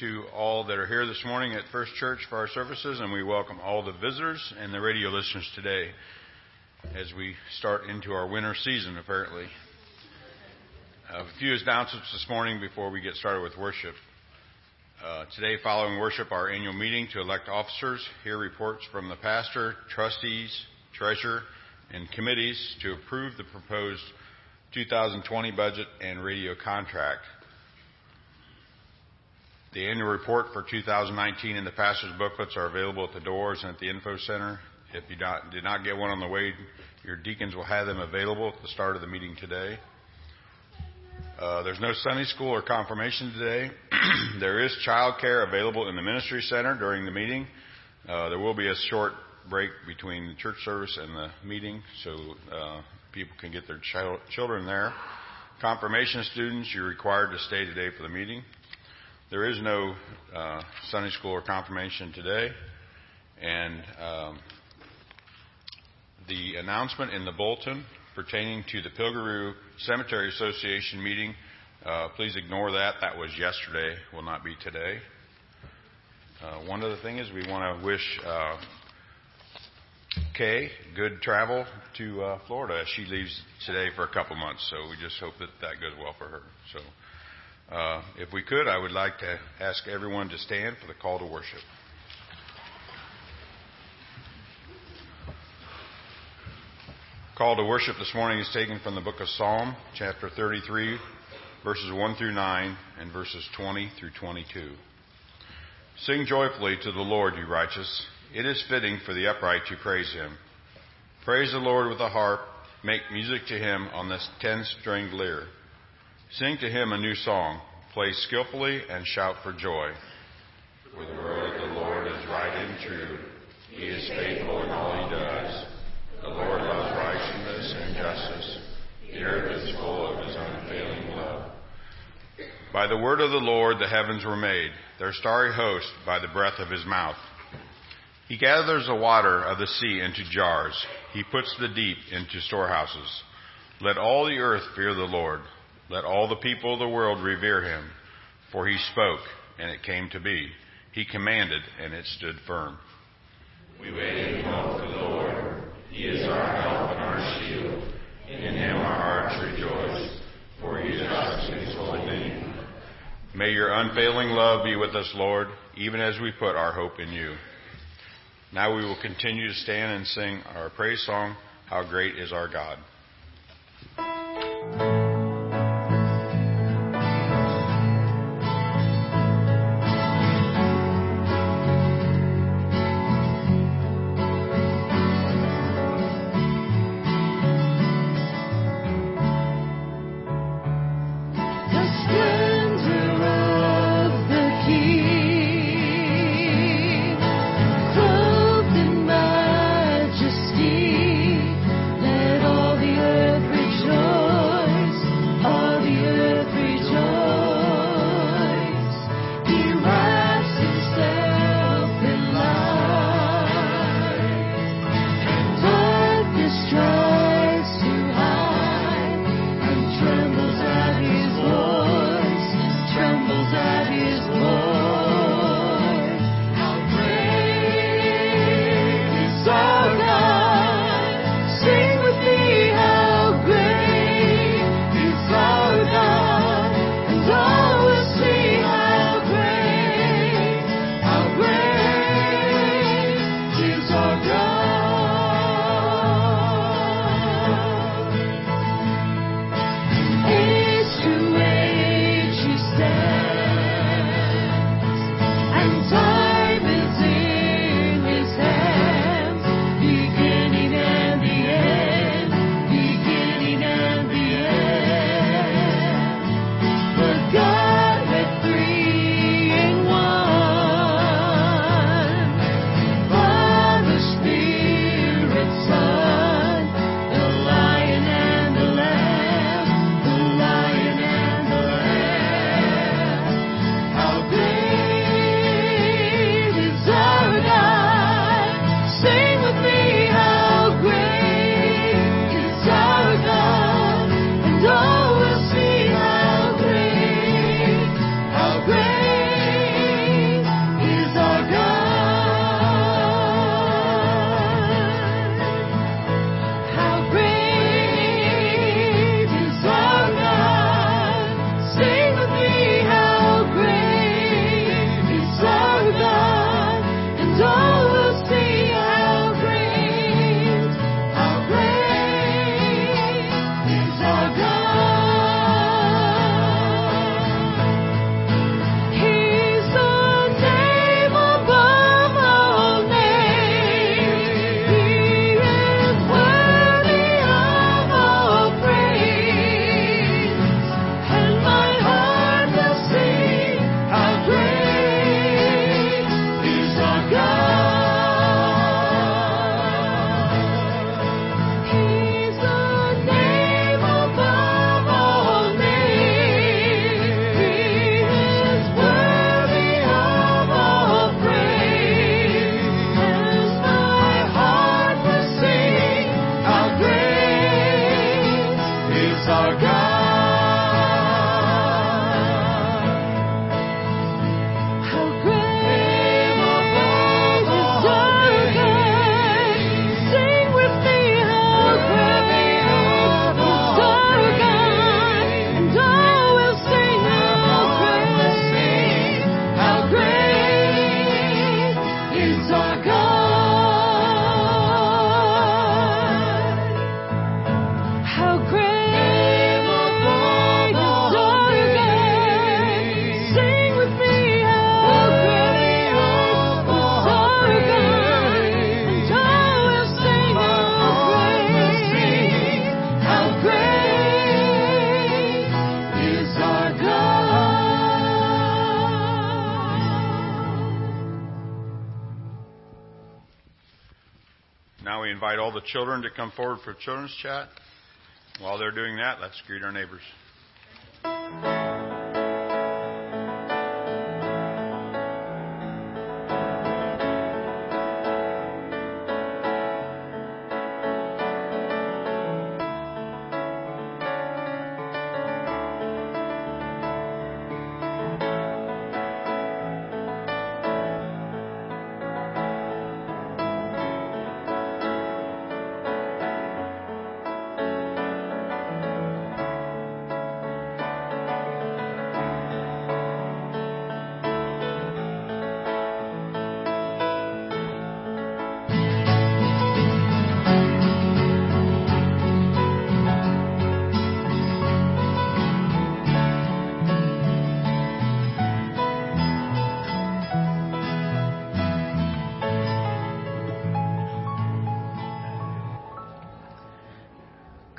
To all that are here this morning at First Church for our services, and we welcome all the visitors and the radio listeners today as we start into our winter season, apparently. A few announcements this morning before we get started with worship. Uh, today, following worship, our annual meeting to elect officers, hear reports from the pastor, trustees, treasurer, and committees to approve the proposed 2020 budget and radio contract. The annual report for 2019 and the pastor's booklets are available at the doors and at the info center. If you not, did not get one on the way, your deacons will have them available at the start of the meeting today. Uh, there's no Sunday school or confirmation today. there is child care available in the ministry center during the meeting. Uh, there will be a short break between the church service and the meeting, so uh, people can get their child, children there. Confirmation students, you're required to stay today for the meeting. There is no uh, Sunday school or confirmation today, and um, the announcement in the bulletin pertaining to the Pilgaroo Cemetery Association meeting, uh, please ignore that. That was yesterday, will not be today. Uh, one other thing is we want to wish uh, Kay good travel to uh, Florida. She leaves today for a couple months, so we just hope that that goes well for her. So. Uh, if we could, I would like to ask everyone to stand for the call to worship. Call to worship this morning is taken from the book of Psalm, chapter 33, verses 1 through 9, and verses 20 through 22. Sing joyfully to the Lord, you righteous. It is fitting for the upright to praise him. Praise the Lord with a harp. Make music to him on this ten stringed lyre. Sing to him a new song. Play skillfully and shout for joy. For the word of the Lord is right and true. He is faithful in all he does. The Lord loves righteousness and justice. The earth is full of his unfailing love. By the word of the Lord the heavens were made, their starry host by the breath of his mouth. He gathers the water of the sea into jars. He puts the deep into storehouses. Let all the earth fear the Lord. Let all the people of the world revere him. For he spoke, and it came to be. He commanded, and it stood firm. We wait in hope for the Lord. He is our help and our shield. In him our hearts rejoice, for he trusts in his holy name. May your unfailing love be with us, Lord, even as we put our hope in you. Now we will continue to stand and sing our praise song, How Great is Our God. Children to come forward for children's chat. While they're doing that, let's greet our neighbors.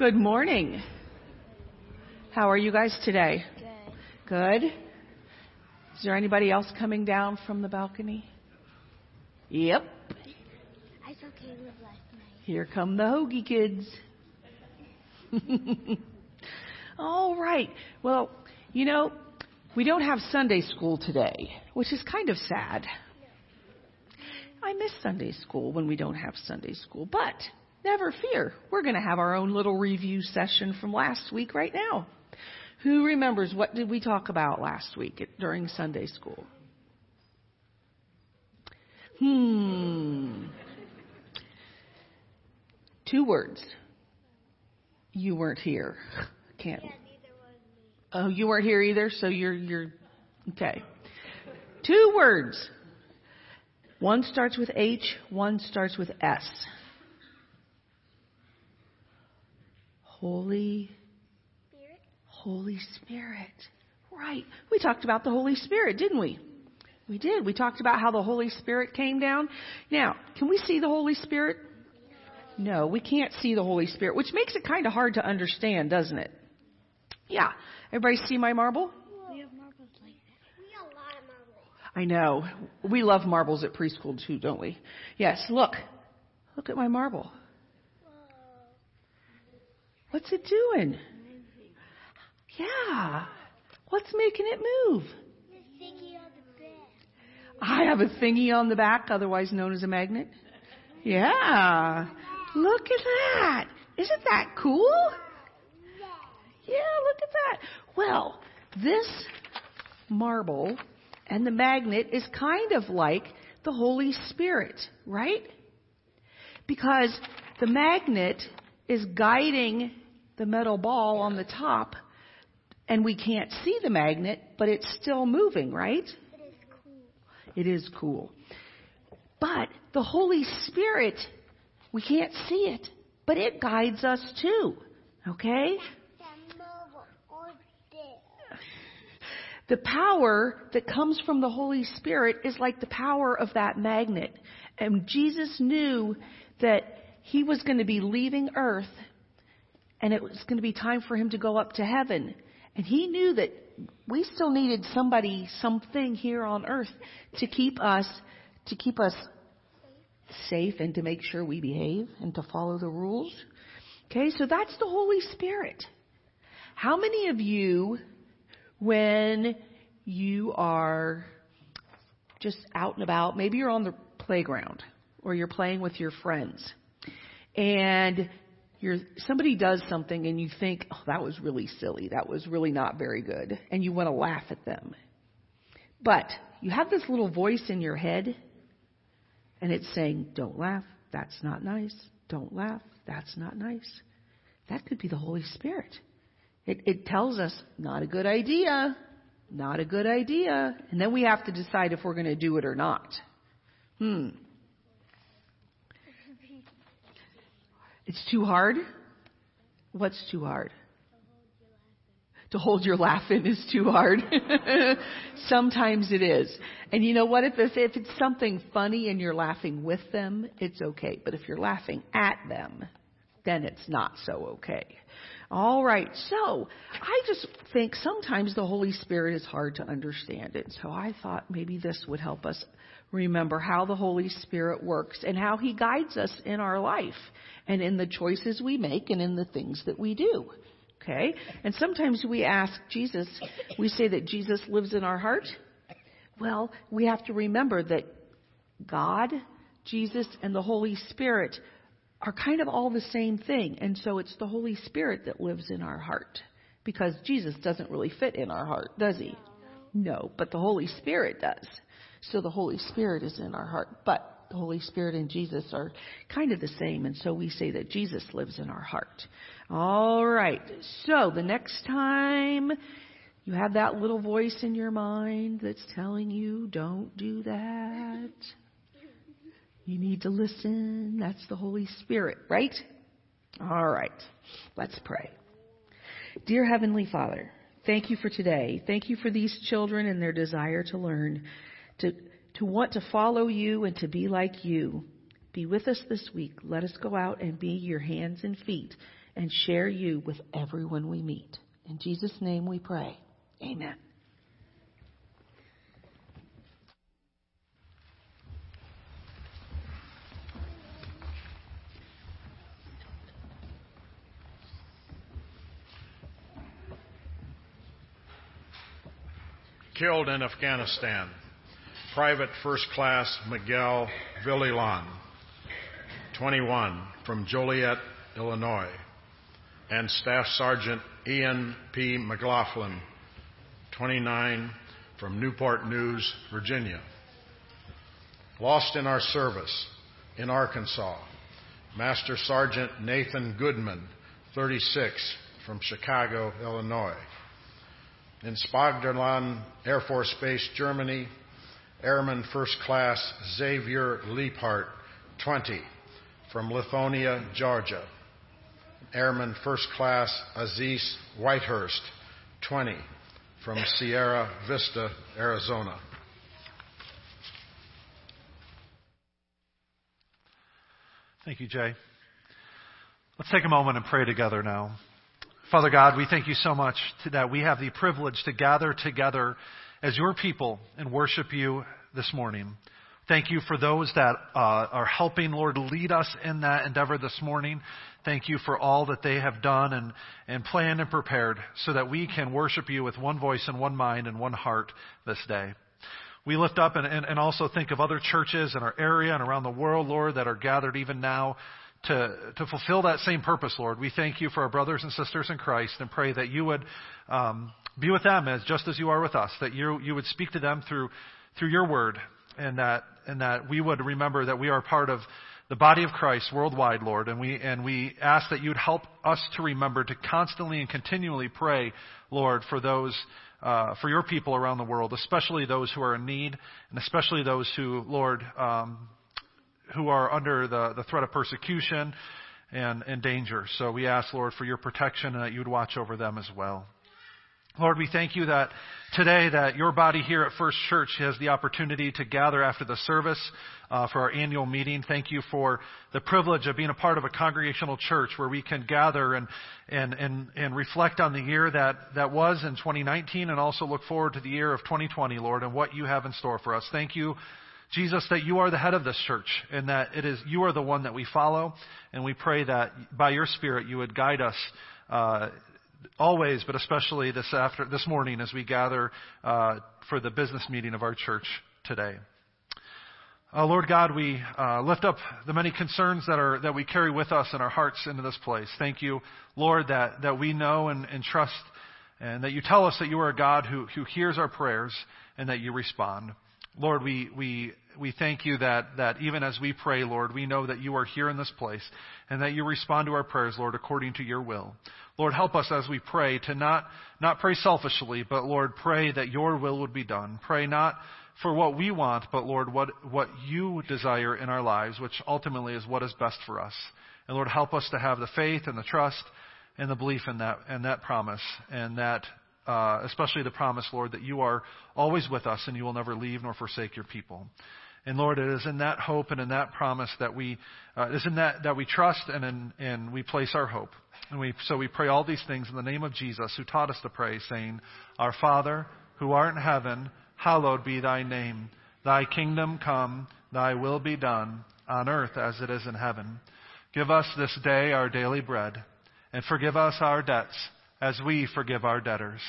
Good morning. How are you guys today? Good. Good. Is there anybody else coming down from the balcony? Yep. I saw Caleb last night. Here come the Hoagie kids. All right. Well, you know, we don't have Sunday school today, which is kind of sad. I miss Sunday school when we don't have Sunday school, but Never fear. We're going to have our own little review session from last week right now. Who remembers what did we talk about last week during Sunday school? Hmm. Two words. You weren't here. Can't. Oh, you weren't here either, so you're you're okay. Two words. One starts with H, one starts with S. Holy Spirit. Holy Spirit. Right. We talked about the Holy Spirit, didn't we? We did. We talked about how the Holy Spirit came down. Now, can we see the Holy Spirit? No, we can't see the Holy Spirit, which makes it kind of hard to understand, doesn't it? Yeah. Everybody see my marble? We have marbles like that. We have a lot of marbles. I know. We love marbles at preschool too, don't we? Yes, look. Look at my marble. What's it doing? Yeah. What's making it move? I have a thingy on the back, otherwise known as a magnet. Yeah. Look at that. Isn't that cool? Yeah, look at that. Well, this marble and the magnet is kind of like the Holy Spirit, right? Because the magnet is guiding the metal ball on the top and we can't see the magnet, but it's still moving, right? It is cool. It is cool. But the Holy Spirit, we can't see it, but it guides us too. Okay? The power that comes from the Holy Spirit is like the power of that magnet. And Jesus knew that he was going to be leaving earth and it was going to be time for him to go up to heaven. And he knew that we still needed somebody, something here on earth to keep us, to keep us safe and to make sure we behave and to follow the rules. Okay, so that's the Holy Spirit. How many of you, when you are just out and about, maybe you're on the playground or you're playing with your friends, and you're, somebody does something and you think, oh, that was really silly. That was really not very good. And you want to laugh at them. But you have this little voice in your head and it's saying, don't laugh. That's not nice. Don't laugh. That's not nice. That could be the Holy Spirit. It, it tells us, not a good idea. Not a good idea. And then we have to decide if we're going to do it or not. Hmm. It's too hard? What's too hard? To hold your laugh in is too hard. Sometimes it is. And you know what? If, if it's something funny and you're laughing with them, it's okay. But if you're laughing at them, then it's not so okay. All right. So I just think sometimes the Holy Spirit is hard to understand. And so I thought maybe this would help us remember how the Holy Spirit works and how He guides us in our life and in the choices we make and in the things that we do. Okay? And sometimes we ask Jesus, we say that Jesus lives in our heart. Well, we have to remember that God, Jesus, and the Holy Spirit are kind of all the same thing. And so it's the Holy Spirit that lives in our heart. Because Jesus doesn't really fit in our heart, does he? No, but the Holy Spirit does. So the Holy Spirit is in our heart. But the Holy Spirit and Jesus are kind of the same, and so we say that Jesus lives in our heart. All right. So the next time you have that little voice in your mind that's telling you, don't do that. You need to listen. That's the Holy Spirit, right? All right. Let's pray. Dear Heavenly Father, thank you for today. Thank you for these children and their desire to learn, to to want to follow you and to be like you. Be with us this week. Let us go out and be your hands and feet and share you with everyone we meet. In Jesus' name we pray. Amen. Killed in Afghanistan. Private First Class Miguel Villalon, 21, from Joliet, Illinois, and Staff Sergeant Ian P. McLaughlin, 29, from Newport News, Virginia. Lost in our service in Arkansas, Master Sergeant Nathan Goodman, 36, from Chicago, Illinois. In Spangdahlem Air Force Base, Germany, Airman First Class Xavier Leapart, 20, from Lithonia, Georgia. Airman First Class Aziz Whitehurst, 20, from Sierra Vista, Arizona. Thank you, Jay. Let's take a moment and pray together now. Father God, we thank you so much that we have the privilege to gather together as your people and worship you this morning. Thank you for those that uh, are helping, Lord, lead us in that endeavor this morning. Thank you for all that they have done and, and planned and prepared so that we can worship you with one voice and one mind and one heart this day. We lift up and, and, and also think of other churches in our area and around the world, Lord, that are gathered even now to, to fulfill that same purpose, Lord. We thank you for our brothers and sisters in Christ and pray that you would um, be with them as just as you are with us, that you, you would speak to them through, through your word, and that, and that we would remember that we are part of the body of Christ worldwide, Lord, and we, and we ask that you'd help us to remember to constantly and continually pray, Lord, for those, uh, for your people around the world, especially those who are in need, and especially those who, Lord, um, who are under the, the threat of persecution and, and danger. So we ask, Lord, for your protection and that you would watch over them as well. Lord, we thank you that today that your body here at First Church has the opportunity to gather after the service uh, for our annual meeting. Thank you for the privilege of being a part of a congregational church where we can gather and and and, and reflect on the year that that was in 2019 and also look forward to the year of 2020, Lord, and what you have in store for us. Thank you Jesus, that you are the head of this church and that it is you are the one that we follow, and we pray that by your Spirit you would guide us uh, always, but especially this after this morning as we gather uh, for the business meeting of our church today. Uh, Lord God, we uh, lift up the many concerns that are that we carry with us in our hearts into this place. Thank you, Lord, that that we know and, and trust, and that you tell us that you are a God who who hears our prayers and that you respond. Lord, we, we, we thank you that, that even as we pray, Lord, we know that you are here in this place and that you respond to our prayers, Lord, according to your will. Lord, help us as we pray to not, not pray selfishly, but Lord, pray that your will would be done. Pray not, for what we want, but Lord, what, what you desire in our lives, which ultimately is what is best for us. And Lord, help us to have the faith and the trust and the belief in that, and that promise, and that, uh, especially the promise, Lord, that you are always with us and you will never leave nor forsake your people. And Lord, it is in that hope and in that promise that we, uh, it is in that that we trust and in, and we place our hope. And we, so we pray all these things in the name of Jesus, who taught us to pray, saying, Our Father, who art in heaven, hallowed be thy name. Thy kingdom come, thy will be done, on earth as it is in heaven. Give us this day our daily bread, and forgive us our debts, as we forgive our debtors.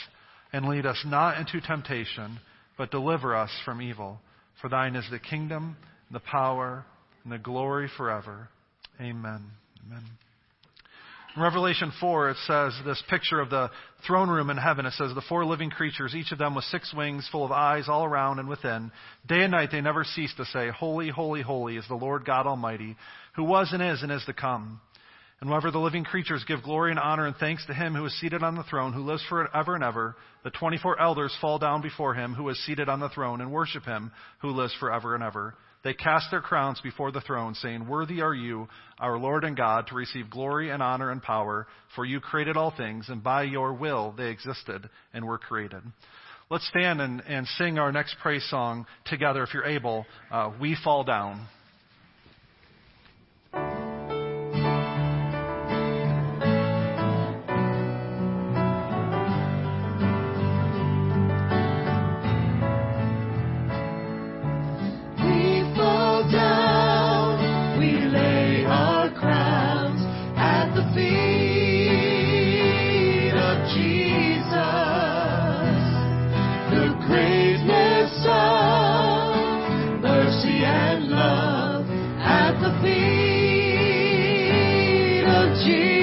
And lead us not into temptation, but deliver us from evil. For thine is the kingdom, the power, and the glory forever. Amen. Amen. In Revelation 4, it says this picture of the throne room in heaven. It says, The four living creatures, each of them with six wings, full of eyes all around and within. Day and night they never cease to say, Holy, holy, holy is the Lord God Almighty, who was and is and is to come. And whenever the living creatures give glory and honor and thanks to him who is seated on the throne, who lives forever and ever, the 24 elders fall down before him who is seated on the throne and worship him who lives forever and ever. They cast their crowns before the throne, saying, Worthy are you, our Lord and God, to receive glory and honor and power, for you created all things, and by your will they existed and were created. Let's stand and, and sing our next praise song together, if you're able. Uh, we Fall Down. 记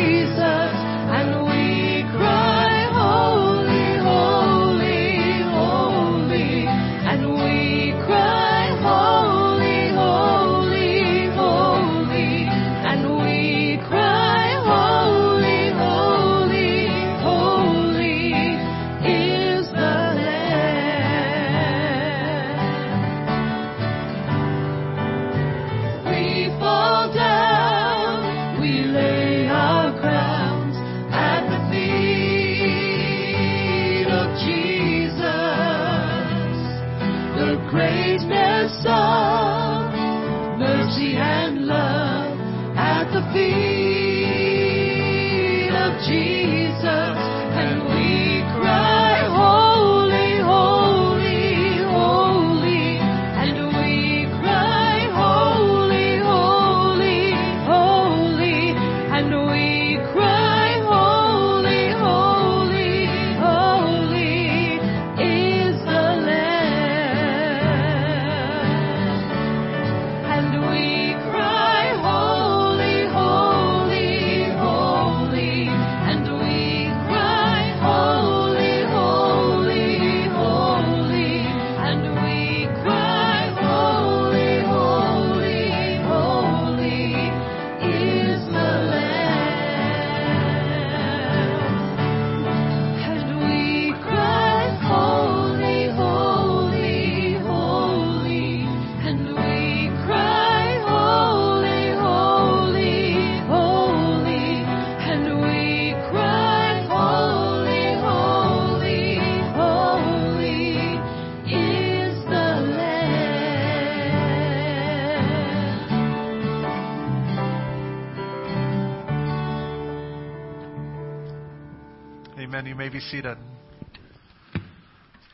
seated.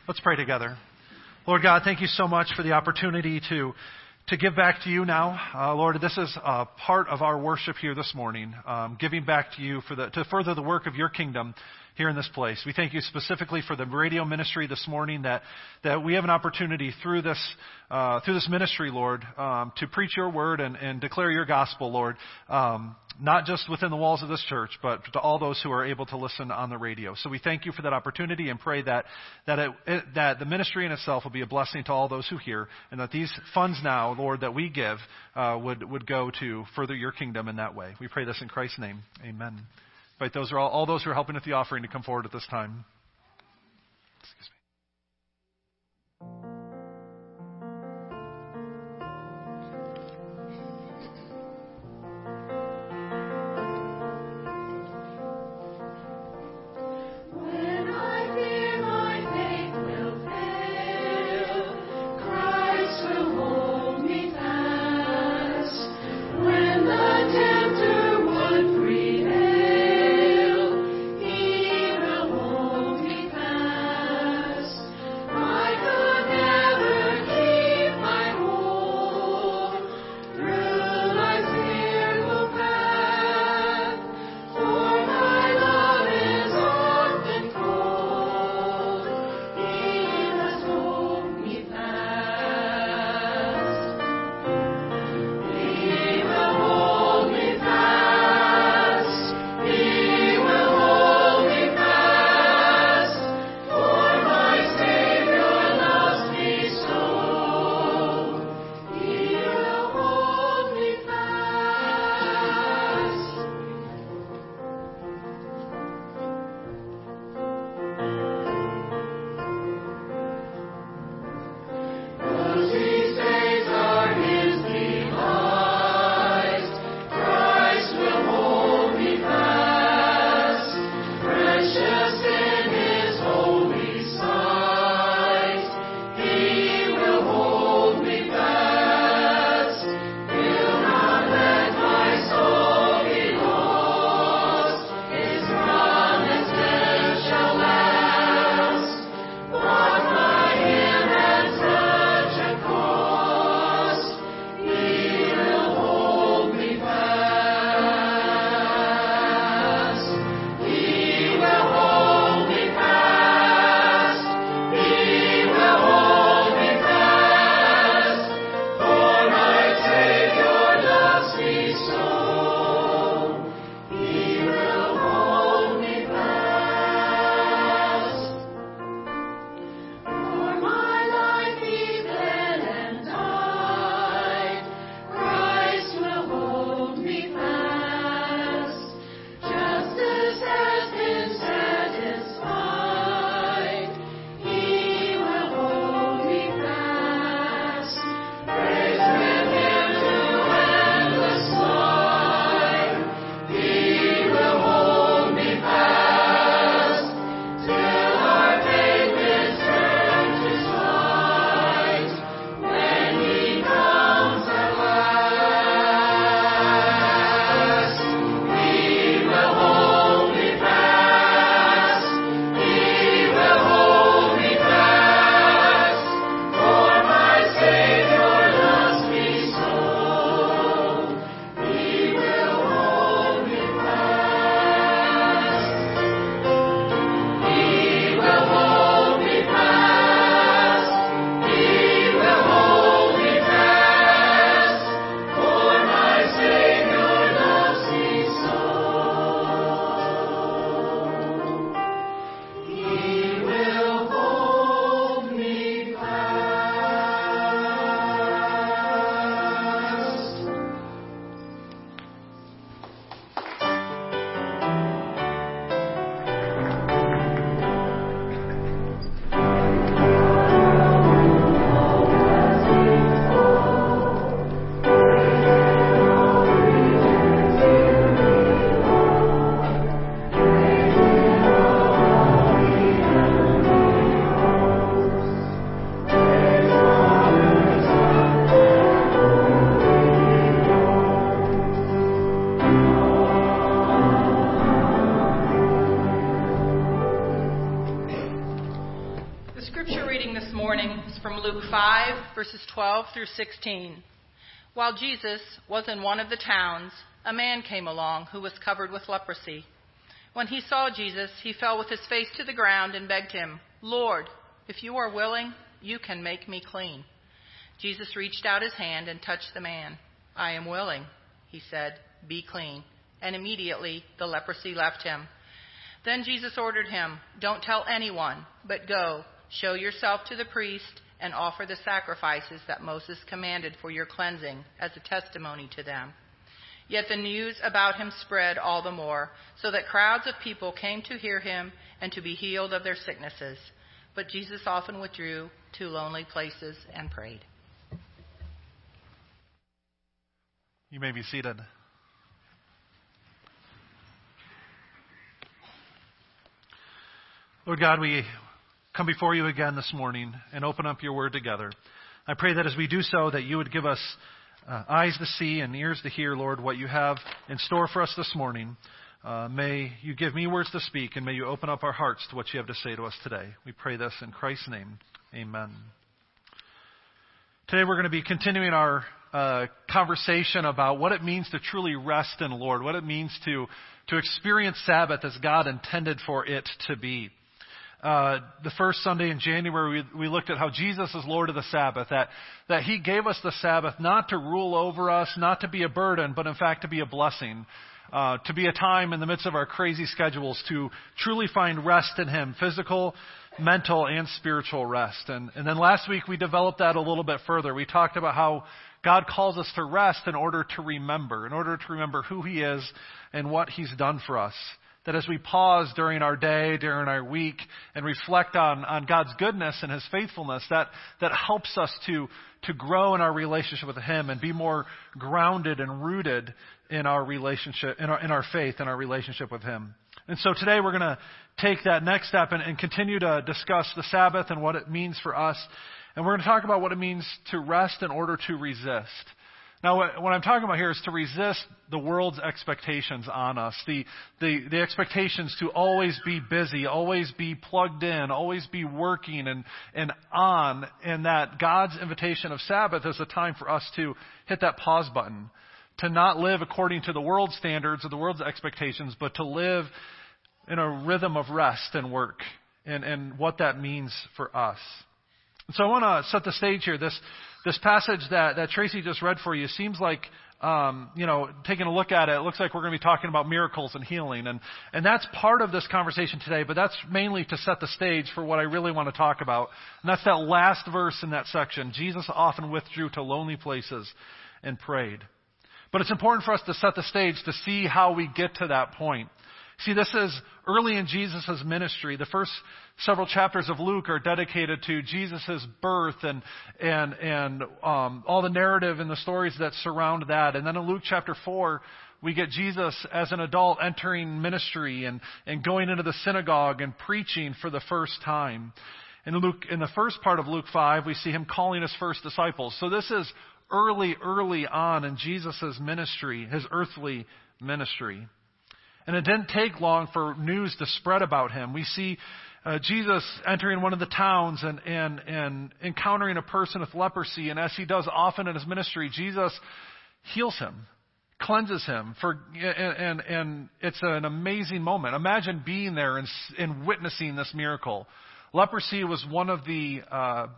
Let's pray together. Lord God, thank you so much for the opportunity to, to give back to you now. Uh, Lord, this is a part of our worship here this morning, um, giving back to you for the, to further the work of your kingdom here in this place. We thank you specifically for the radio ministry this morning that, that we have an opportunity through this, uh, through this ministry, Lord, um, to preach your word and, and declare your gospel, Lord. Um, not just within the walls of this church, but to all those who are able to listen on the radio. So we thank you for that opportunity and pray that, that, it, it, that the ministry in itself will be a blessing to all those who hear, and that these funds now, Lord, that we give uh, would, would go to further your kingdom in that way. We pray this in Christ's name. Amen. Right, those are all, all those who are helping with the offering to come forward at this time. While Jesus was in one of the towns, a man came along who was covered with leprosy. When he saw Jesus, he fell with his face to the ground and begged him, Lord, if you are willing, you can make me clean. Jesus reached out his hand and touched the man. I am willing, he said, be clean. And immediately the leprosy left him. Then Jesus ordered him, Don't tell anyone, but go, show yourself to the priest, and offer the sacrifices that Moses commanded for your cleansing as a testimony to them. Yet the news about him spread all the more, so that crowds of people came to hear him and to be healed of their sicknesses. But Jesus often withdrew to lonely places and prayed. You may be seated. Lord God, we come before you again this morning and open up your word together. I pray that as we do so, that you would give us uh, eyes to see and ears to hear, Lord, what you have in store for us this morning. Uh, may you give me words to speak, and may you open up our hearts to what you have to say to us today. We pray this in Christ's name. Amen. Today we're going to be continuing our uh, conversation about what it means to truly rest in the Lord, what it means to, to experience Sabbath as God intended for it to be. Uh, the first Sunday in January, we, we looked at how Jesus is Lord of the Sabbath, that, that He gave us the Sabbath not to rule over us, not to be a burden, but in fact to be a blessing. Uh, to be a time in the midst of our crazy schedules to truly find rest in Him, physical, mental, and spiritual rest. And, and then last week we developed that a little bit further. We talked about how God calls us to rest in order to remember, in order to remember who He is and what He's done for us. That as we pause during our day, during our week, and reflect on, on God's goodness and His faithfulness, that, that helps us to, to grow in our relationship with Him and be more grounded and rooted in our relationship, in our, in our faith, in our relationship with Him. And so today we're going to take that next step and, and continue to discuss the Sabbath and what it means for us. And we're going to talk about what it means to rest in order to resist. Now, what I'm talking about here is to resist the world's expectations on us. The, the, the, expectations to always be busy, always be plugged in, always be working and, and on, and that God's invitation of Sabbath is a time for us to hit that pause button. To not live according to the world's standards or the world's expectations, but to live in a rhythm of rest and work and, and what that means for us. So I want to set the stage here. This, this passage that, that Tracy just read for you seems like, um, you know, taking a look at it, it looks like we're going to be talking about miracles and healing. And, and that's part of this conversation today, but that's mainly to set the stage for what I really want to talk about. And that's that last verse in that section. Jesus often withdrew to lonely places and prayed. But it's important for us to set the stage to see how we get to that point. See, this is early in Jesus' ministry. The first several chapters of Luke are dedicated to Jesus' birth and, and, and um, all the narrative and the stories that surround that. And then in Luke chapter 4, we get Jesus as an adult entering ministry and, and going into the synagogue and preaching for the first time. In Luke, in the first part of Luke 5, we see him calling his first disciples. So this is early, early on in Jesus' ministry, his earthly ministry. And it didn't take long for news to spread about him. We see uh, Jesus entering one of the towns and, and, and encountering a person with leprosy. And as he does often in his ministry, Jesus heals him, cleanses him. For, and, and, and it's an amazing moment. Imagine being there and, and witnessing this miracle. Leprosy was one of the uh,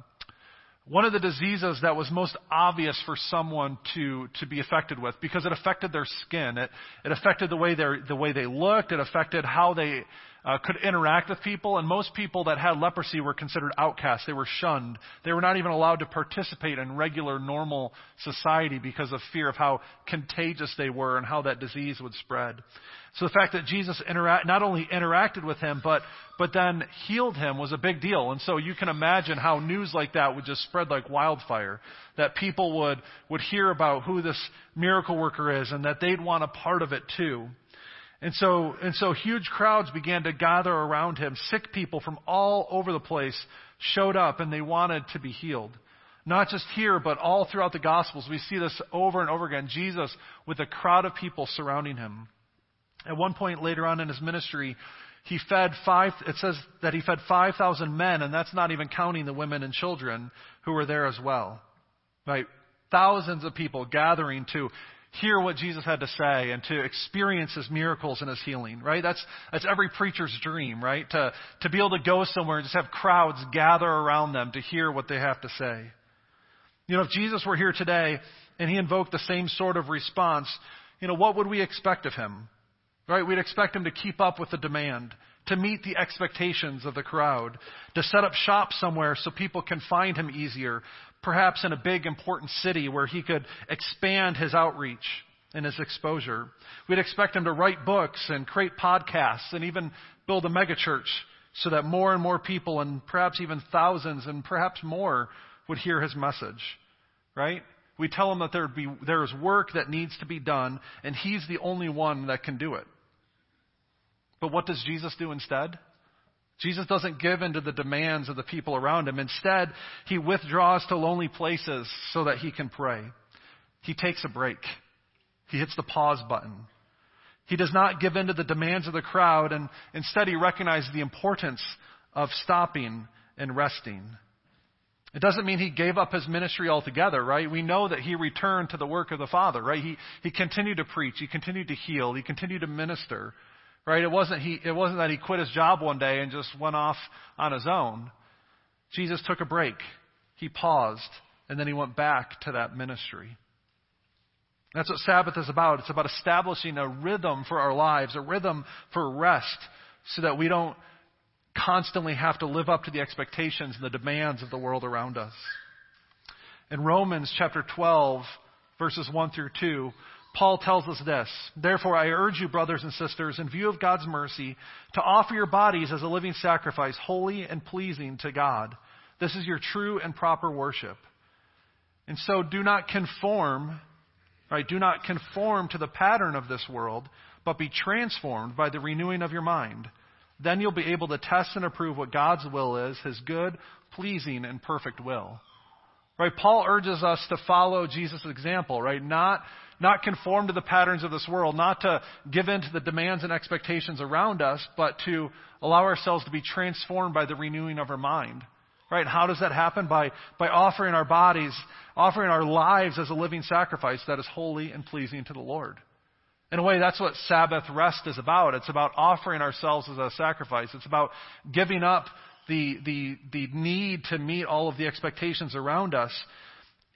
one of the diseases that was most obvious for someone to, to be affected with because it affected their skin. It, it affected the way, the way they looked. It affected how they uh, could interact with people. And most people that had leprosy were considered outcasts. They were shunned. They were not even allowed to participate in regular, normal society because of fear of how contagious they were and how that disease would spread. So the fact that Jesus interact, not only interacted with him, but, but then healed him was a big deal. And so you can imagine how news like that would just spread like wildfire. That people would, would hear about who this miracle worker is and that they'd want a part of it too. And so, and so huge crowds began to gather around him. Sick people from all over the place showed up and they wanted to be healed. Not just here, but all throughout the Gospels. We see this over and over again. Jesus with a crowd of people surrounding him. At one point later on in his ministry, he fed five, it says that he fed 5,000 men, and that's not even counting the women and children who were there as well. right? Thousands of people gathering to hear what Jesus had to say and to experience his miracles and his healing, right? That's, that's every preacher's dream, right? To, to be able to go somewhere and just have crowds gather around them to hear what they have to say. You know, if Jesus were here today and he invoked the same sort of response, you know, what would we expect of him? Right? We'd expect him to keep up with the demand, to meet the expectations of the crowd, to set up shop somewhere so people can find him easier, perhaps in a big important city where he could expand his outreach and his exposure. We'd expect him to write books and create podcasts and even build a megachurch so that more and more people and perhaps even thousands and perhaps more would hear his message. Right? We tell him that there be, there's work that needs to be done and he's the only one that can do it. But what does Jesus do instead? Jesus doesn't give in to the demands of the people around him. Instead, he withdraws to lonely places so that he can pray. He takes a break. He hits the pause button. He does not give in to the demands of the crowd, and instead he recognizes the importance of stopping and resting. It doesn't mean he gave up his ministry altogether, right? We know that he returned to the work of the Father, right? He, he continued to preach, he continued to heal, he continued to minister. Right? It wasn't, he, it wasn't that he quit his job one day and just went off on his own. Jesus took a break. He paused, and then he went back to that ministry. That's what Sabbath is about. It's about establishing a rhythm for our lives, a rhythm for rest, so that we don't constantly have to live up to the expectations and the demands of the world around us. In Romans chapter 12, verses 1 through 2, Paul tells us this Therefore, I urge you, brothers and sisters, in view of God's mercy, to offer your bodies as a living sacrifice, holy and pleasing to God. This is your true and proper worship. And so do not conform, right? Do not conform to the pattern of this world, but be transformed by the renewing of your mind. Then you'll be able to test and approve what God's will is, his good, pleasing, and perfect will. Right? Paul urges us to follow Jesus' example, right? Not not conform to the patterns of this world, not to give in to the demands and expectations around us, but to allow ourselves to be transformed by the renewing of our mind. Right? How does that happen? By, by offering our bodies, offering our lives as a living sacrifice that is holy and pleasing to the Lord. In a way, that's what Sabbath rest is about. It's about offering ourselves as a sacrifice. It's about giving up the, the, the need to meet all of the expectations around us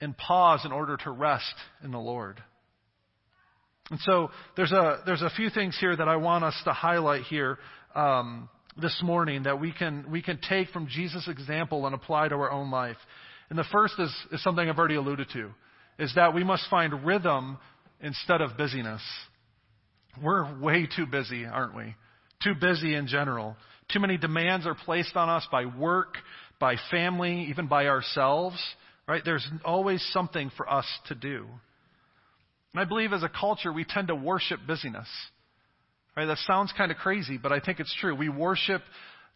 and pause in order to rest in the Lord. And so there's a, there's a few things here that I want us to highlight here um, this morning that we can, we can take from Jesus' example and apply to our own life. And the first is, is something I've already alluded to, is that we must find rhythm instead of busyness. We're way too busy, aren't we? Too busy in general. Too many demands are placed on us by work, by family, even by ourselves, right? There's always something for us to do. And I believe as a culture, we tend to worship busyness. Right? That sounds kind of crazy, but I think it's true. We worship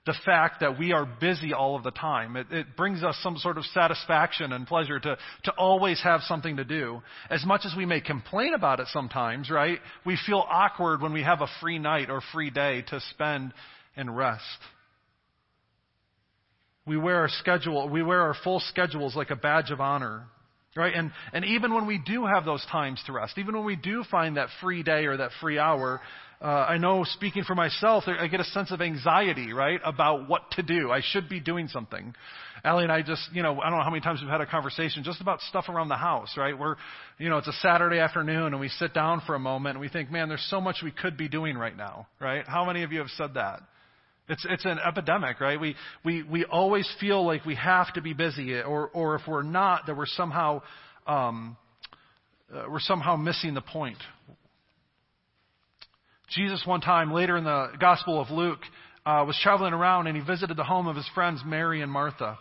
the fact that we are busy all of the time. It, it, brings us some sort of satisfaction and pleasure to, to always have something to do. As much as we may complain about it sometimes, right? We feel awkward when we have a free night or free day to spend and rest. We wear our schedule, we wear our full schedules like a badge of honor. Right? And, and even when we do have those times to rest, even when we do find that free day or that free hour, uh, I know speaking for myself, I get a sense of anxiety, right, about what to do. I should be doing something. Allie and I just, you know, I don't know how many times we've had a conversation just about stuff around the house, right? We're, you know, it's a Saturday afternoon and we sit down for a moment and we think, man, there's so much we could be doing right now, right? How many of you have said that? It's, it's an epidemic, right? We, we, we always feel like we have to be busy, or, or if we're not, that we're somehow, um, uh, we're somehow missing the point. Jesus, one time, later in the Gospel of Luke, uh, was traveling around and he visited the home of his friends Mary and Martha.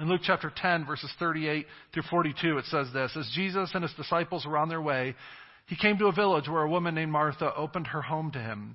In Luke chapter 10, verses 38 through 42, it says this As Jesus and his disciples were on their way, he came to a village where a woman named Martha opened her home to him.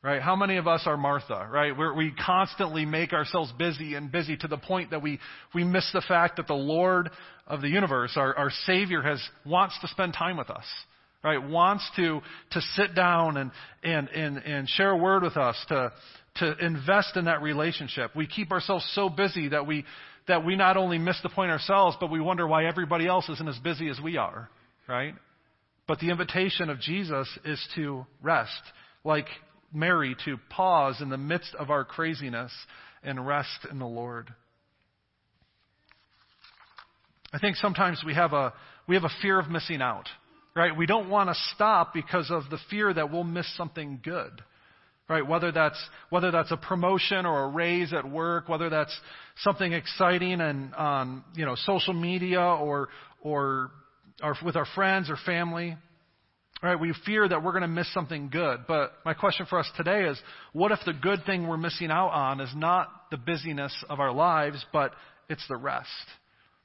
Right? How many of us are Martha, right? Where we constantly make ourselves busy and busy to the point that we, we miss the fact that the Lord of the universe, our, our Savior, has, wants to spend time with us. Right? Wants to, to sit down and, and, and, and share a word with us, to, to invest in that relationship. We keep ourselves so busy that we, that we not only miss the point ourselves, but we wonder why everybody else isn't as busy as we are. Right? But the invitation of Jesus is to rest. Like Mary to pause in the midst of our craziness and rest in the Lord. I think sometimes we have a, we have a fear of missing out, right? We don't want to stop because of the fear that we'll miss something good, right? Whether that's, whether that's a promotion or a raise at work, whether that's something exciting and on, you know, social media or, or, or with our friends or family. Right, we fear that we're going to miss something good. But my question for us today is what if the good thing we're missing out on is not the busyness of our lives, but it's the rest?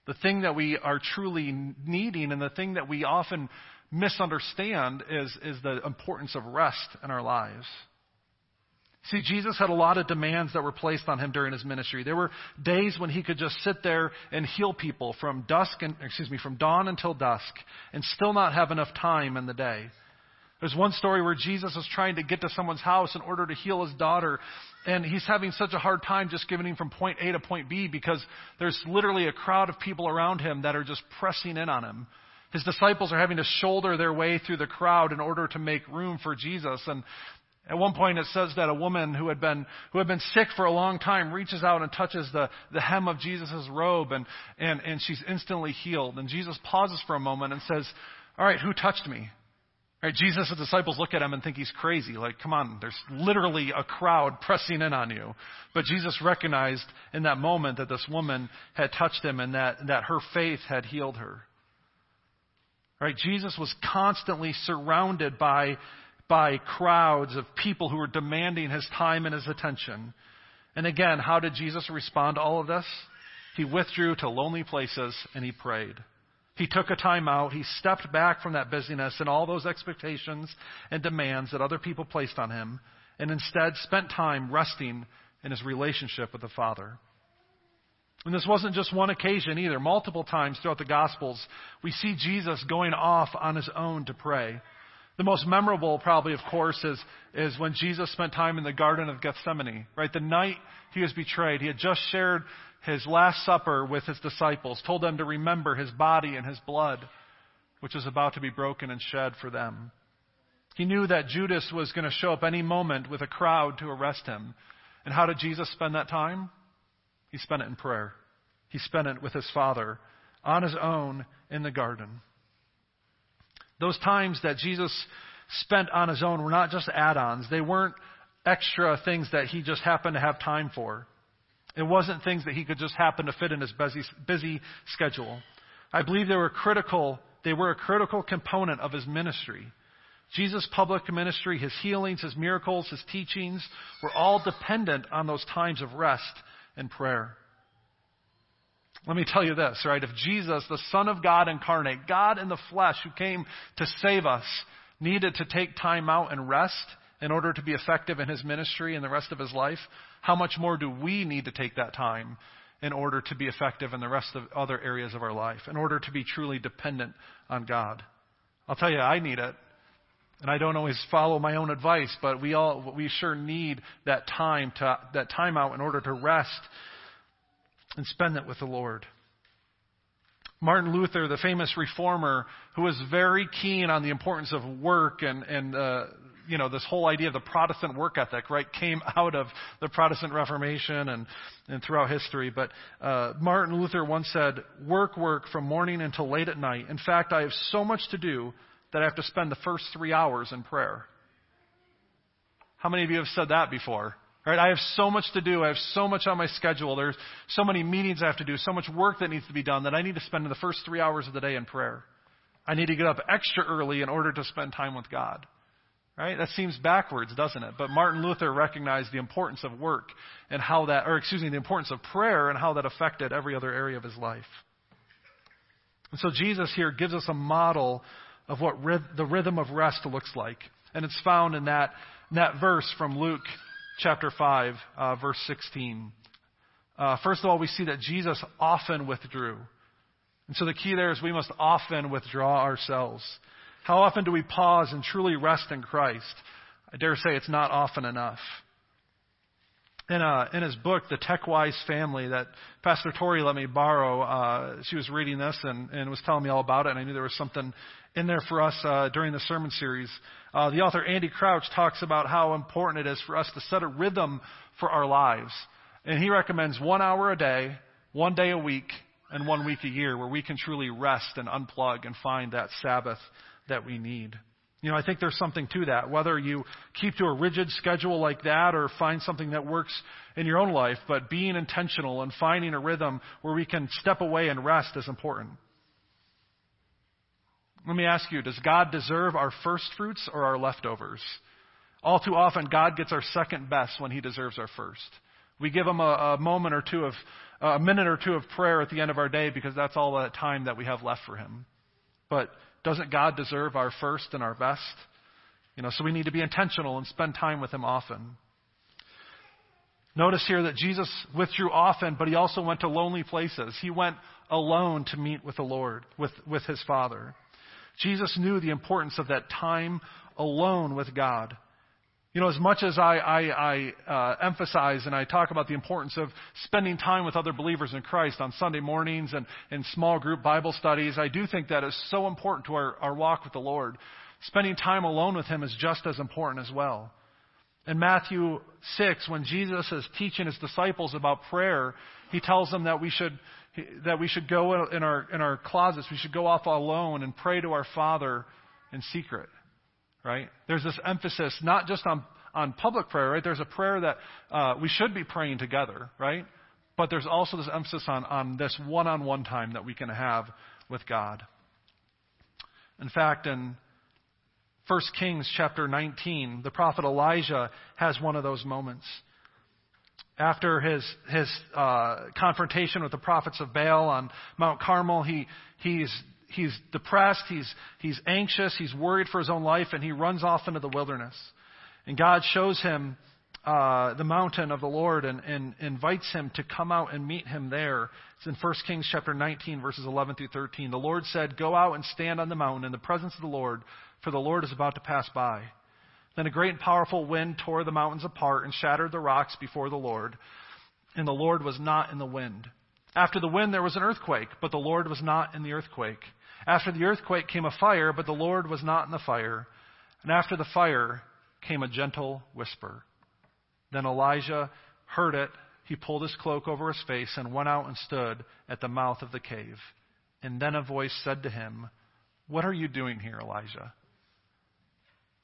The thing that we are truly needing and the thing that we often misunderstand is, is the importance of rest in our lives. See, Jesus had a lot of demands that were placed on him during his ministry. There were days when he could just sit there and heal people from dusk and, excuse me, from dawn until dusk and still not have enough time in the day. There's one story where Jesus is trying to get to someone's house in order to heal his daughter, and he's having such a hard time just getting him from point A to point B because there's literally a crowd of people around him that are just pressing in on him. His disciples are having to shoulder their way through the crowd in order to make room for Jesus. And at one point it says that a woman who had been, who had been sick for a long time reaches out and touches the, the hem of Jesus' robe and, and, and she's instantly healed. And Jesus pauses for a moment and says, all right, who touched me? Right, Jesus' disciples look at him and think he's crazy. Like, come on, there's literally a crowd pressing in on you. But Jesus recognized in that moment that this woman had touched him and that, that her faith had healed her. Right? Jesus was constantly surrounded by by crowds of people who were demanding his time and his attention. And again, how did Jesus respond to all of this? He withdrew to lonely places and he prayed. He took a time out. He stepped back from that busyness and all those expectations and demands that other people placed on him and instead spent time resting in his relationship with the Father. And this wasn't just one occasion either. Multiple times throughout the Gospels, we see Jesus going off on his own to pray. The most memorable, probably, of course, is, is when Jesus spent time in the Garden of Gethsemane, right? The night he was betrayed. He had just shared his Last Supper with his disciples, told them to remember his body and his blood, which was about to be broken and shed for them. He knew that Judas was going to show up any moment with a crowd to arrest him. And how did Jesus spend that time? He spent it in prayer. He spent it with his Father on his own in the garden. Those times that Jesus spent on his own were not just add ons, they weren't extra things that he just happened to have time for. It wasn't things that he could just happen to fit in his busy, busy schedule. I believe they were critical, they were a critical component of his ministry. Jesus' public ministry, his healings, his miracles, his teachings were all dependent on those times of rest and prayer. Let me tell you this, right? If Jesus, the Son of God incarnate, God in the flesh who came to save us, needed to take time out and rest in order to be effective in his ministry and the rest of his life, how much more do we need to take that time in order to be effective in the rest of other areas of our life, in order to be truly dependent on God? I'll tell you, I need it. And I don't always follow my own advice, but we all we sure need that time to that time out in order to rest and spend it with the Lord. Martin Luther, the famous reformer, who was very keen on the importance of work and, and uh, you know, this whole idea of the Protestant work ethic, right, came out of the Protestant Reformation and, and throughout history. But uh, Martin Luther once said, Work, work from morning until late at night. In fact, I have so much to do that I have to spend the first three hours in prayer. How many of you have said that before? Right? I have so much to do. I have so much on my schedule. There's so many meetings I have to do, so much work that needs to be done that I need to spend the first three hours of the day in prayer. I need to get up extra early in order to spend time with God. Right? That seems backwards, doesn't it? But Martin Luther recognized the importance of work and how that, or excuse me, the importance of prayer and how that affected every other area of his life. And so Jesus here gives us a model of what the rhythm of rest looks like. And it's found in that, in that verse from Luke chapter 5, uh, verse 16. Uh, first of all, we see that Jesus often withdrew. And so the key there is we must often withdraw ourselves. How often do we pause and truly rest in Christ? I dare say it's not often enough. In, uh, in his book, The Tech Wise Family, that Pastor Tori let me borrow, uh, she was reading this and, and was telling me all about it, and I knew there was something in there for us uh, during the sermon series. Uh, the author Andy Crouch talks about how important it is for us to set a rhythm for our lives. And he recommends one hour a day, one day a week, and one week a year where we can truly rest and unplug and find that Sabbath that we need. You know, I think there's something to that. Whether you keep to a rigid schedule like that or find something that works in your own life, but being intentional and finding a rhythm where we can step away and rest is important. Let me ask you, does God deserve our first fruits or our leftovers? All too often, God gets our second best when He deserves our first. We give Him a, a moment or two of, a minute or two of prayer at the end of our day because that's all the time that we have left for Him. But doesn't God deserve our first and our best? You know, so we need to be intentional and spend time with Him often. Notice here that Jesus withdrew often, but he also went to lonely places. He went alone to meet with the Lord, with, with his Father. Jesus knew the importance of that time alone with God. You know, as much as I, I, I uh, emphasize and I talk about the importance of spending time with other believers in Christ on Sunday mornings and in small group Bible studies, I do think that is so important to our, our walk with the Lord. Spending time alone with Him is just as important as well. In Matthew 6, when Jesus is teaching His disciples about prayer, He tells them that we should, that we should go in our, in our closets, we should go off alone and pray to our Father in secret right? There's this emphasis not just on, on public prayer, right? There's a prayer that uh, we should be praying together, right? But there's also this emphasis on, on this one on one time that we can have with God. In fact, in 1 Kings chapter 19, the prophet Elijah has one of those moments. After his, his uh, confrontation with the prophets of Baal on Mount Carmel, he, he's he's depressed, he's, he's anxious, he's worried for his own life, and he runs off into the wilderness. And God shows him uh, the mountain of the Lord and, and invites him to come out and meet him there. It's in 1 Kings chapter 19, verses 11 through 13. The Lord said, Go out and stand on the mountain in the presence of the Lord, for the Lord is about to pass by. Then a great and powerful wind tore the mountains apart and shattered the rocks before the Lord, and the Lord was not in the wind. After the wind, there was an earthquake, but the Lord was not in the earthquake. After the earthquake came a fire, but the Lord was not in the fire. And after the fire came a gentle whisper. Then Elijah heard it. He pulled his cloak over his face and went out and stood at the mouth of the cave. And then a voice said to him, What are you doing here, Elijah?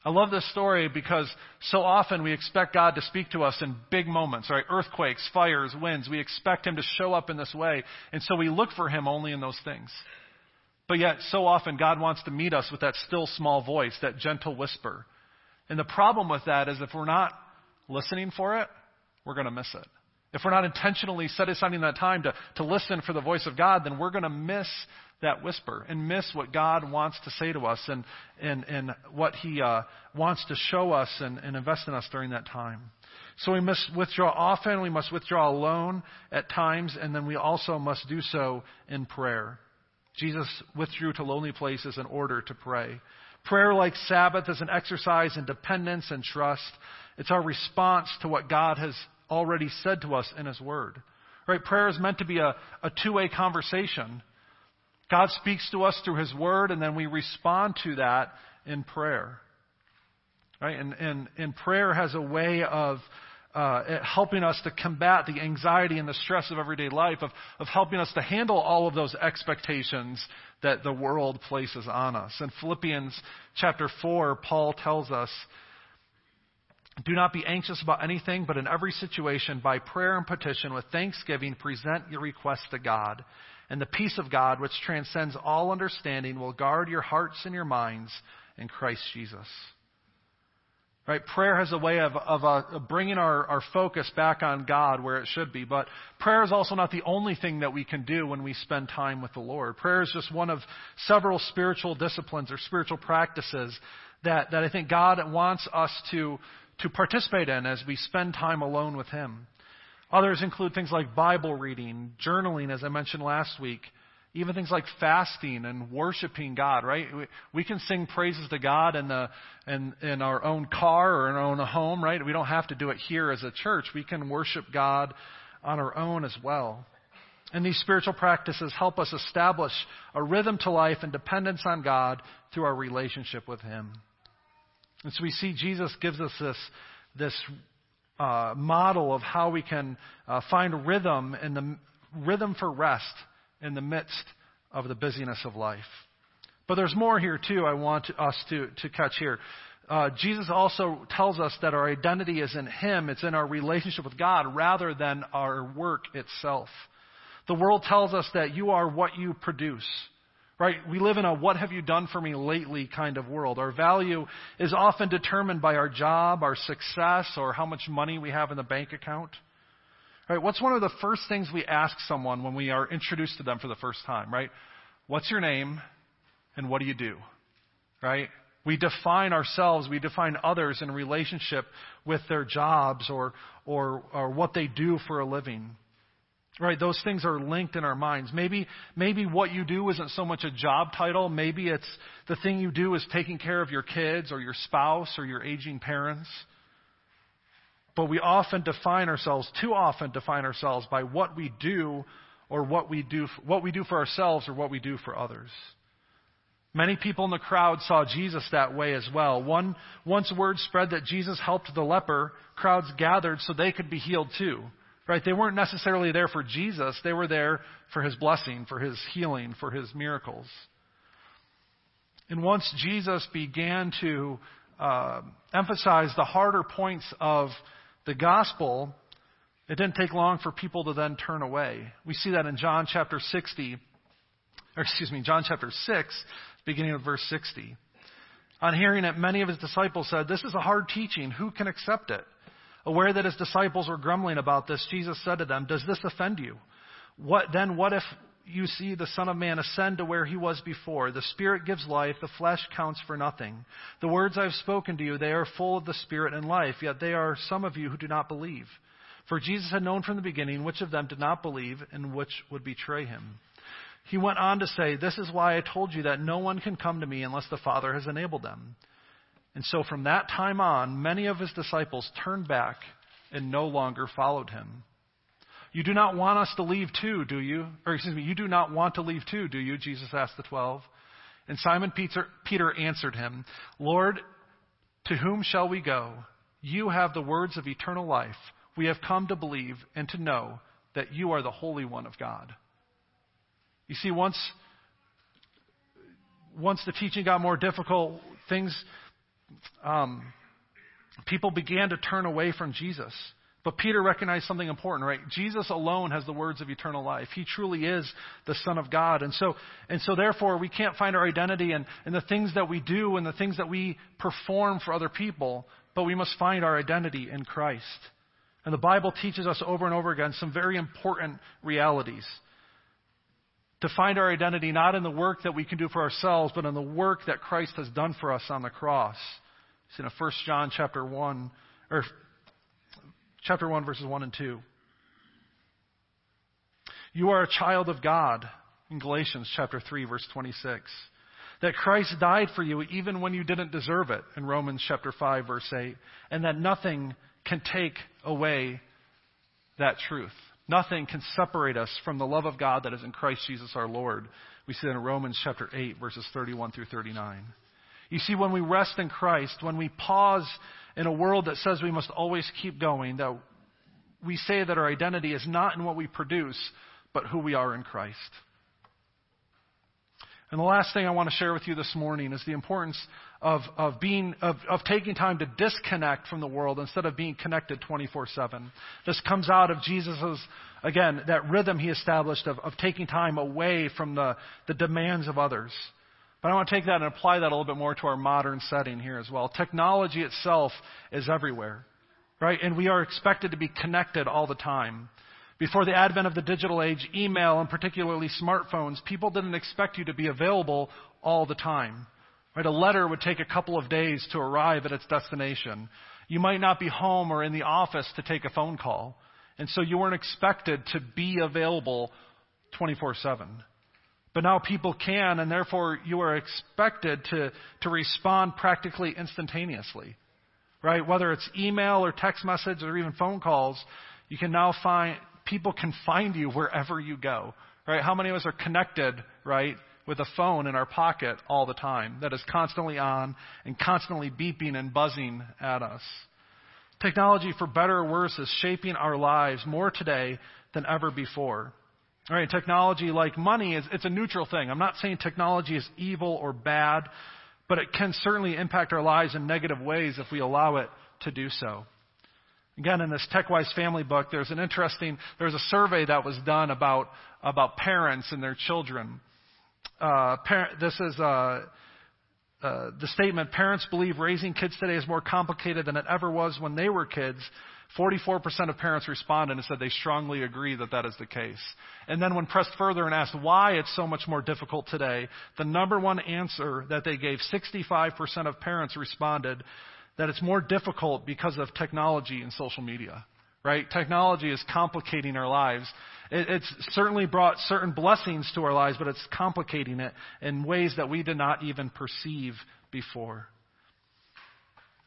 I love this story because so often we expect God to speak to us in big moments, right? Earthquakes, fires, winds. We expect Him to show up in this way. And so we look for Him only in those things. But yet, so often, God wants to meet us with that still small voice, that gentle whisper. And the problem with that is if we're not listening for it, we're going to miss it. If we're not intentionally set aside that time to, to listen for the voice of God, then we're going to miss that whisper and miss what God wants to say to us and, and, and what He uh, wants to show us and, and invest in us during that time. So we must withdraw often, we must withdraw alone at times, and then we also must do so in prayer. Jesus withdrew to lonely places in order to pray. Prayer, like Sabbath, is an exercise in dependence and trust. It's our response to what God has already said to us in His Word. Right? Prayer is meant to be a, a two way conversation. God speaks to us through His Word, and then we respond to that in prayer. Right? And, and, and prayer has a way of uh, helping us to combat the anxiety and the stress of everyday life, of, of helping us to handle all of those expectations that the world places on us. In Philippians chapter 4, Paul tells us, Do not be anxious about anything, but in every situation, by prayer and petition, with thanksgiving, present your requests to God. And the peace of God, which transcends all understanding, will guard your hearts and your minds in Christ Jesus. Right? Prayer has a way of, of, uh, bringing our, our focus back on God where it should be. But prayer is also not the only thing that we can do when we spend time with the Lord. Prayer is just one of several spiritual disciplines or spiritual practices that, that I think God wants us to, to participate in as we spend time alone with Him. Others include things like Bible reading, journaling, as I mentioned last week, even things like fasting and worshiping God, right? We, we can sing praises to God in, the, in, in our own car or in our own home, right? We don't have to do it here as a church. We can worship God on our own as well. And these spiritual practices help us establish a rhythm to life and dependence on God through our relationship with Him. And so we see Jesus gives us this, this uh, model of how we can uh, find rhythm in the rhythm for rest in the midst of the busyness of life. But there's more here, too, I want us to, to catch here. Uh, Jesus also tells us that our identity is in Him, it's in our relationship with God rather than our work itself. The world tells us that you are what you produce. Right? We live in a what have you done for me lately kind of world. Our value is often determined by our job, our success, or how much money we have in the bank account. Right? What's one of the first things we ask someone when we are introduced to them for the first time, right? What's your name and what do you do? Right? We define ourselves, we define others in relationship with their jobs or, or, or what they do for a living. Right, those things are linked in our minds. Maybe, maybe what you do isn't so much a job title. Maybe it's the thing you do is taking care of your kids or your spouse or your aging parents. But we often define ourselves, too often define ourselves by what we do or what we do, what we do for ourselves or what we do for others. Many people in the crowd saw Jesus that way as well. One, once word spread that Jesus helped the leper, crowds gathered so they could be healed too. Right? They weren't necessarily there for Jesus, they were there for his blessing, for his healing, for his miracles. And once Jesus began to uh, emphasize the harder points of the gospel, it didn't take long for people to then turn away. We see that in John chapter 60, or excuse me, John chapter 6, beginning of verse 60. On hearing it, many of his disciples said, This is a hard teaching. Who can accept it? Aware that his disciples were grumbling about this, Jesus said to them, Does this offend you? What, then what if you see the Son of Man ascend to where he was before. The Spirit gives life, the flesh counts for nothing. The words I have spoken to you, they are full of the Spirit and life, yet they are some of you who do not believe. For Jesus had known from the beginning which of them did not believe and which would betray him. He went on to say, This is why I told you that no one can come to me unless the Father has enabled them. And so from that time on, many of his disciples turned back and no longer followed him. You do not want us to leave too, do you? Or excuse me, you do not want to leave too, do you? Jesus asked the twelve. And Simon Peter, Peter answered him, Lord, to whom shall we go? You have the words of eternal life. We have come to believe and to know that you are the Holy One of God. You see, once, once the teaching got more difficult, things, um, people began to turn away from Jesus. But Peter recognized something important, right? Jesus alone has the words of eternal life. He truly is the Son of God. And so, and so therefore, we can't find our identity in, in the things that we do and the things that we perform for other people, but we must find our identity in Christ. And the Bible teaches us over and over again some very important realities. To find our identity not in the work that we can do for ourselves, but in the work that Christ has done for us on the cross. It's in 1 John chapter 1, or chapter 1, verses 1 and 2. You are a child of God, in Galatians chapter 3, verse 26. That Christ died for you even when you didn't deserve it, in Romans chapter 5, verse 8. And that nothing can take away that truth. Nothing can separate us from the love of God that is in Christ Jesus our Lord. We see that in Romans chapter 8, verses 31 through 39. You see, when we rest in Christ, when we pause in a world that says we must always keep going, that we say that our identity is not in what we produce, but who we are in Christ. And the last thing I want to share with you this morning is the importance of, of being of, of taking time to disconnect from the world instead of being connected 24-7. This comes out of Jesus' again, that rhythm he established of, of taking time away from the, the demands of others. But I want to take that and apply that a little bit more to our modern setting here as well. Technology itself is everywhere, right? And we are expected to be connected all the time. Before the advent of the digital age, email and particularly smartphones, people didn't expect you to be available all the time. Right? A letter would take a couple of days to arrive at its destination. You might not be home or in the office to take a phone call. And so you weren't expected to be available 24 7. But now people can, and therefore you are expected to, to respond practically instantaneously. Right? Whether it's email or text message or even phone calls, you can now find, people can find you wherever you go. Right? How many of us are connected, right, with a phone in our pocket all the time that is constantly on and constantly beeping and buzzing at us? Technology, for better or worse, is shaping our lives more today than ever before. All right, technology, like money, is it's a neutral thing. I'm not saying technology is evil or bad, but it can certainly impact our lives in negative ways if we allow it to do so. Again, in this TechWise family book, there's an interesting, there's a survey that was done about, about parents and their children. Uh, parent, this is uh, uh, the statement, parents believe raising kids today is more complicated than it ever was when they were kids. 44% of parents responded and said they strongly agree that that is the case. And then when pressed further and asked why it's so much more difficult today, the number one answer that they gave, 65% of parents responded that it's more difficult because of technology and social media. Right? Technology is complicating our lives. It, it's certainly brought certain blessings to our lives, but it's complicating it in ways that we did not even perceive before.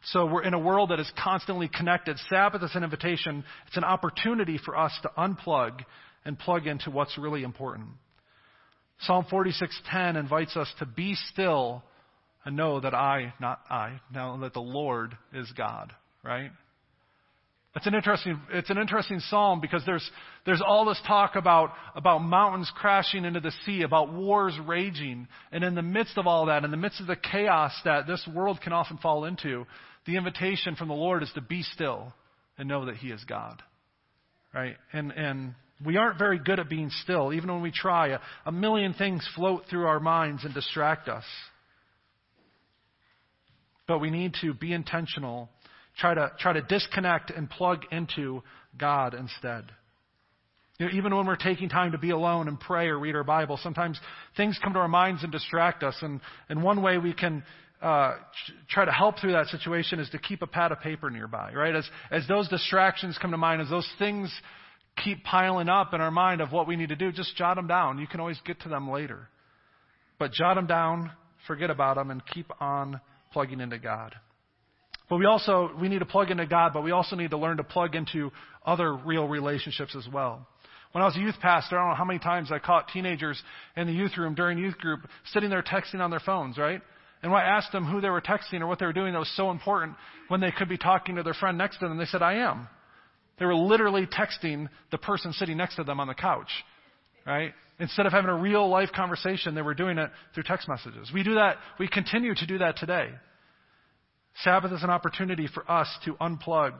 So we're in a world that is constantly connected. Sabbath is an invitation. It's an opportunity for us to unplug and plug into what's really important. Psalm 46:10 invites us to be still and know that I, not I, know that the Lord is God, right? It's an interesting, it's an interesting psalm because there's, there's all this talk about, about mountains crashing into the sea, about wars raging. And in the midst of all that, in the midst of the chaos that this world can often fall into, the invitation from the Lord is to be still and know that He is God. Right? And, and we aren't very good at being still. Even when we try, a, a million things float through our minds and distract us. But we need to be intentional try to, try to disconnect and plug into God instead. You know, even when we're taking time to be alone and pray or read our Bible, sometimes things come to our minds and distract us. And, and one way we can uh, try to help through that situation is to keep a pad of paper nearby, right? As, as those distractions come to mind, as those things keep piling up in our mind of what we need to do, just jot them down. You can always get to them later. But jot them down, forget about them, and keep on plugging into God. But we also, we need to plug into God, but we also need to learn to plug into other real relationships as well. When I was a youth pastor, I don't know how many times I caught teenagers in the youth room during youth group sitting there texting on their phones, right? And when I asked them who they were texting or what they were doing that was so important when they could be talking to their friend next to them, they said, I am. They were literally texting the person sitting next to them on the couch, right? Instead of having a real life conversation, they were doing it through text messages. We do that, we continue to do that today. Sabbath is an opportunity for us to unplug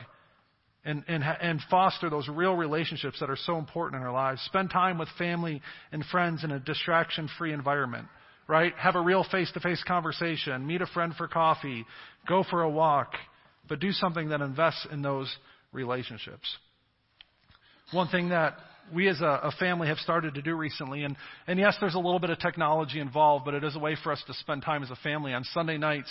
and, and, and foster those real relationships that are so important in our lives. Spend time with family and friends in a distraction free environment, right? Have a real face to face conversation. Meet a friend for coffee. Go for a walk. But do something that invests in those relationships. One thing that we as a, a, family have started to do recently, and, and yes, there's a little bit of technology involved, but it is a way for us to spend time as a family. On Sunday nights,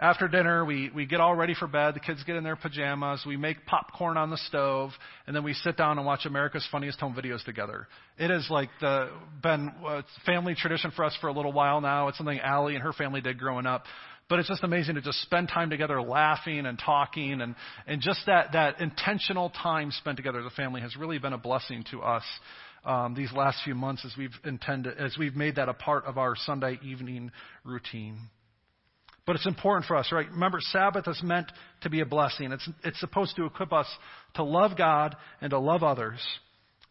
after dinner, we, we get all ready for bed. The kids get in their pajamas. We make popcorn on the stove, and then we sit down and watch America's Funniest Home Videos together. It has like the been a family tradition for us for a little while now. It's something Allie and her family did growing up. But it's just amazing to just spend time together laughing and talking and, and just that, that intentional time spent together as a family has really been a blessing to us um, these last few months as we've intended, as we've made that a part of our Sunday evening routine. But it's important for us, right? Remember, Sabbath is meant to be a blessing. It's, it's supposed to equip us to love God and to love others.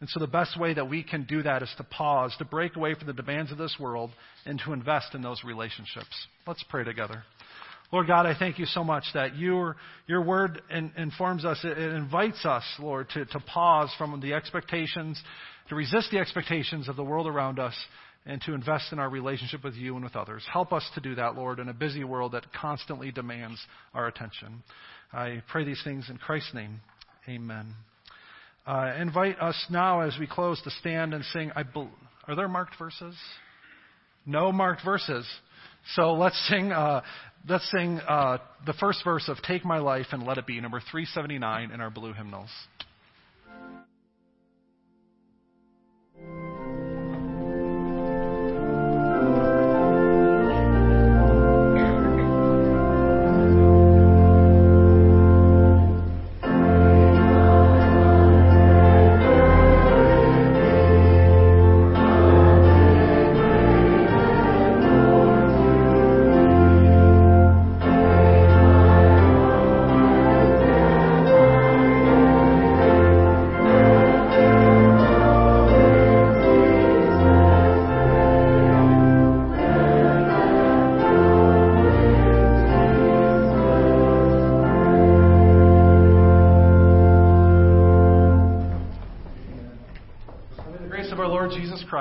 And so the best way that we can do that is to pause, to break away from the demands of this world, and to invest in those relationships. Let's pray together. Lord God, I thank you so much that your, your word in, informs us, it, it invites us, Lord, to, to pause from the expectations, to resist the expectations of the world around us, and to invest in our relationship with you and with others. Help us to do that, Lord, in a busy world that constantly demands our attention. I pray these things in Christ's name. Amen. Uh, invite us now as we close to stand and sing. Be- are there marked verses? No marked verses. So let's sing. Uh, let's sing uh, the first verse of "Take My Life and Let It Be," number 379 in our blue hymnals.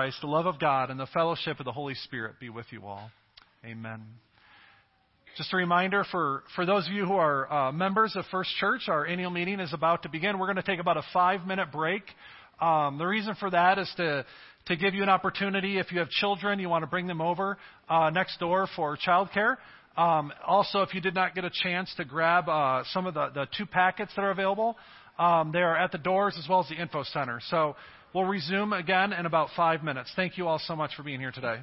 Christ, the love of God, and the fellowship of the Holy Spirit be with you all. Amen. Just a reminder for, for those of you who are uh, members of First Church, our annual meeting is about to begin. We're going to take about a five minute break. Um, the reason for that is to, to give you an opportunity, if you have children, you want to bring them over uh, next door for childcare. Um, also, if you did not get a chance to grab uh, some of the, the two packets that are available, um, they are at the doors as well as the info center. So We'll resume again in about five minutes. Thank you all so much for being here today.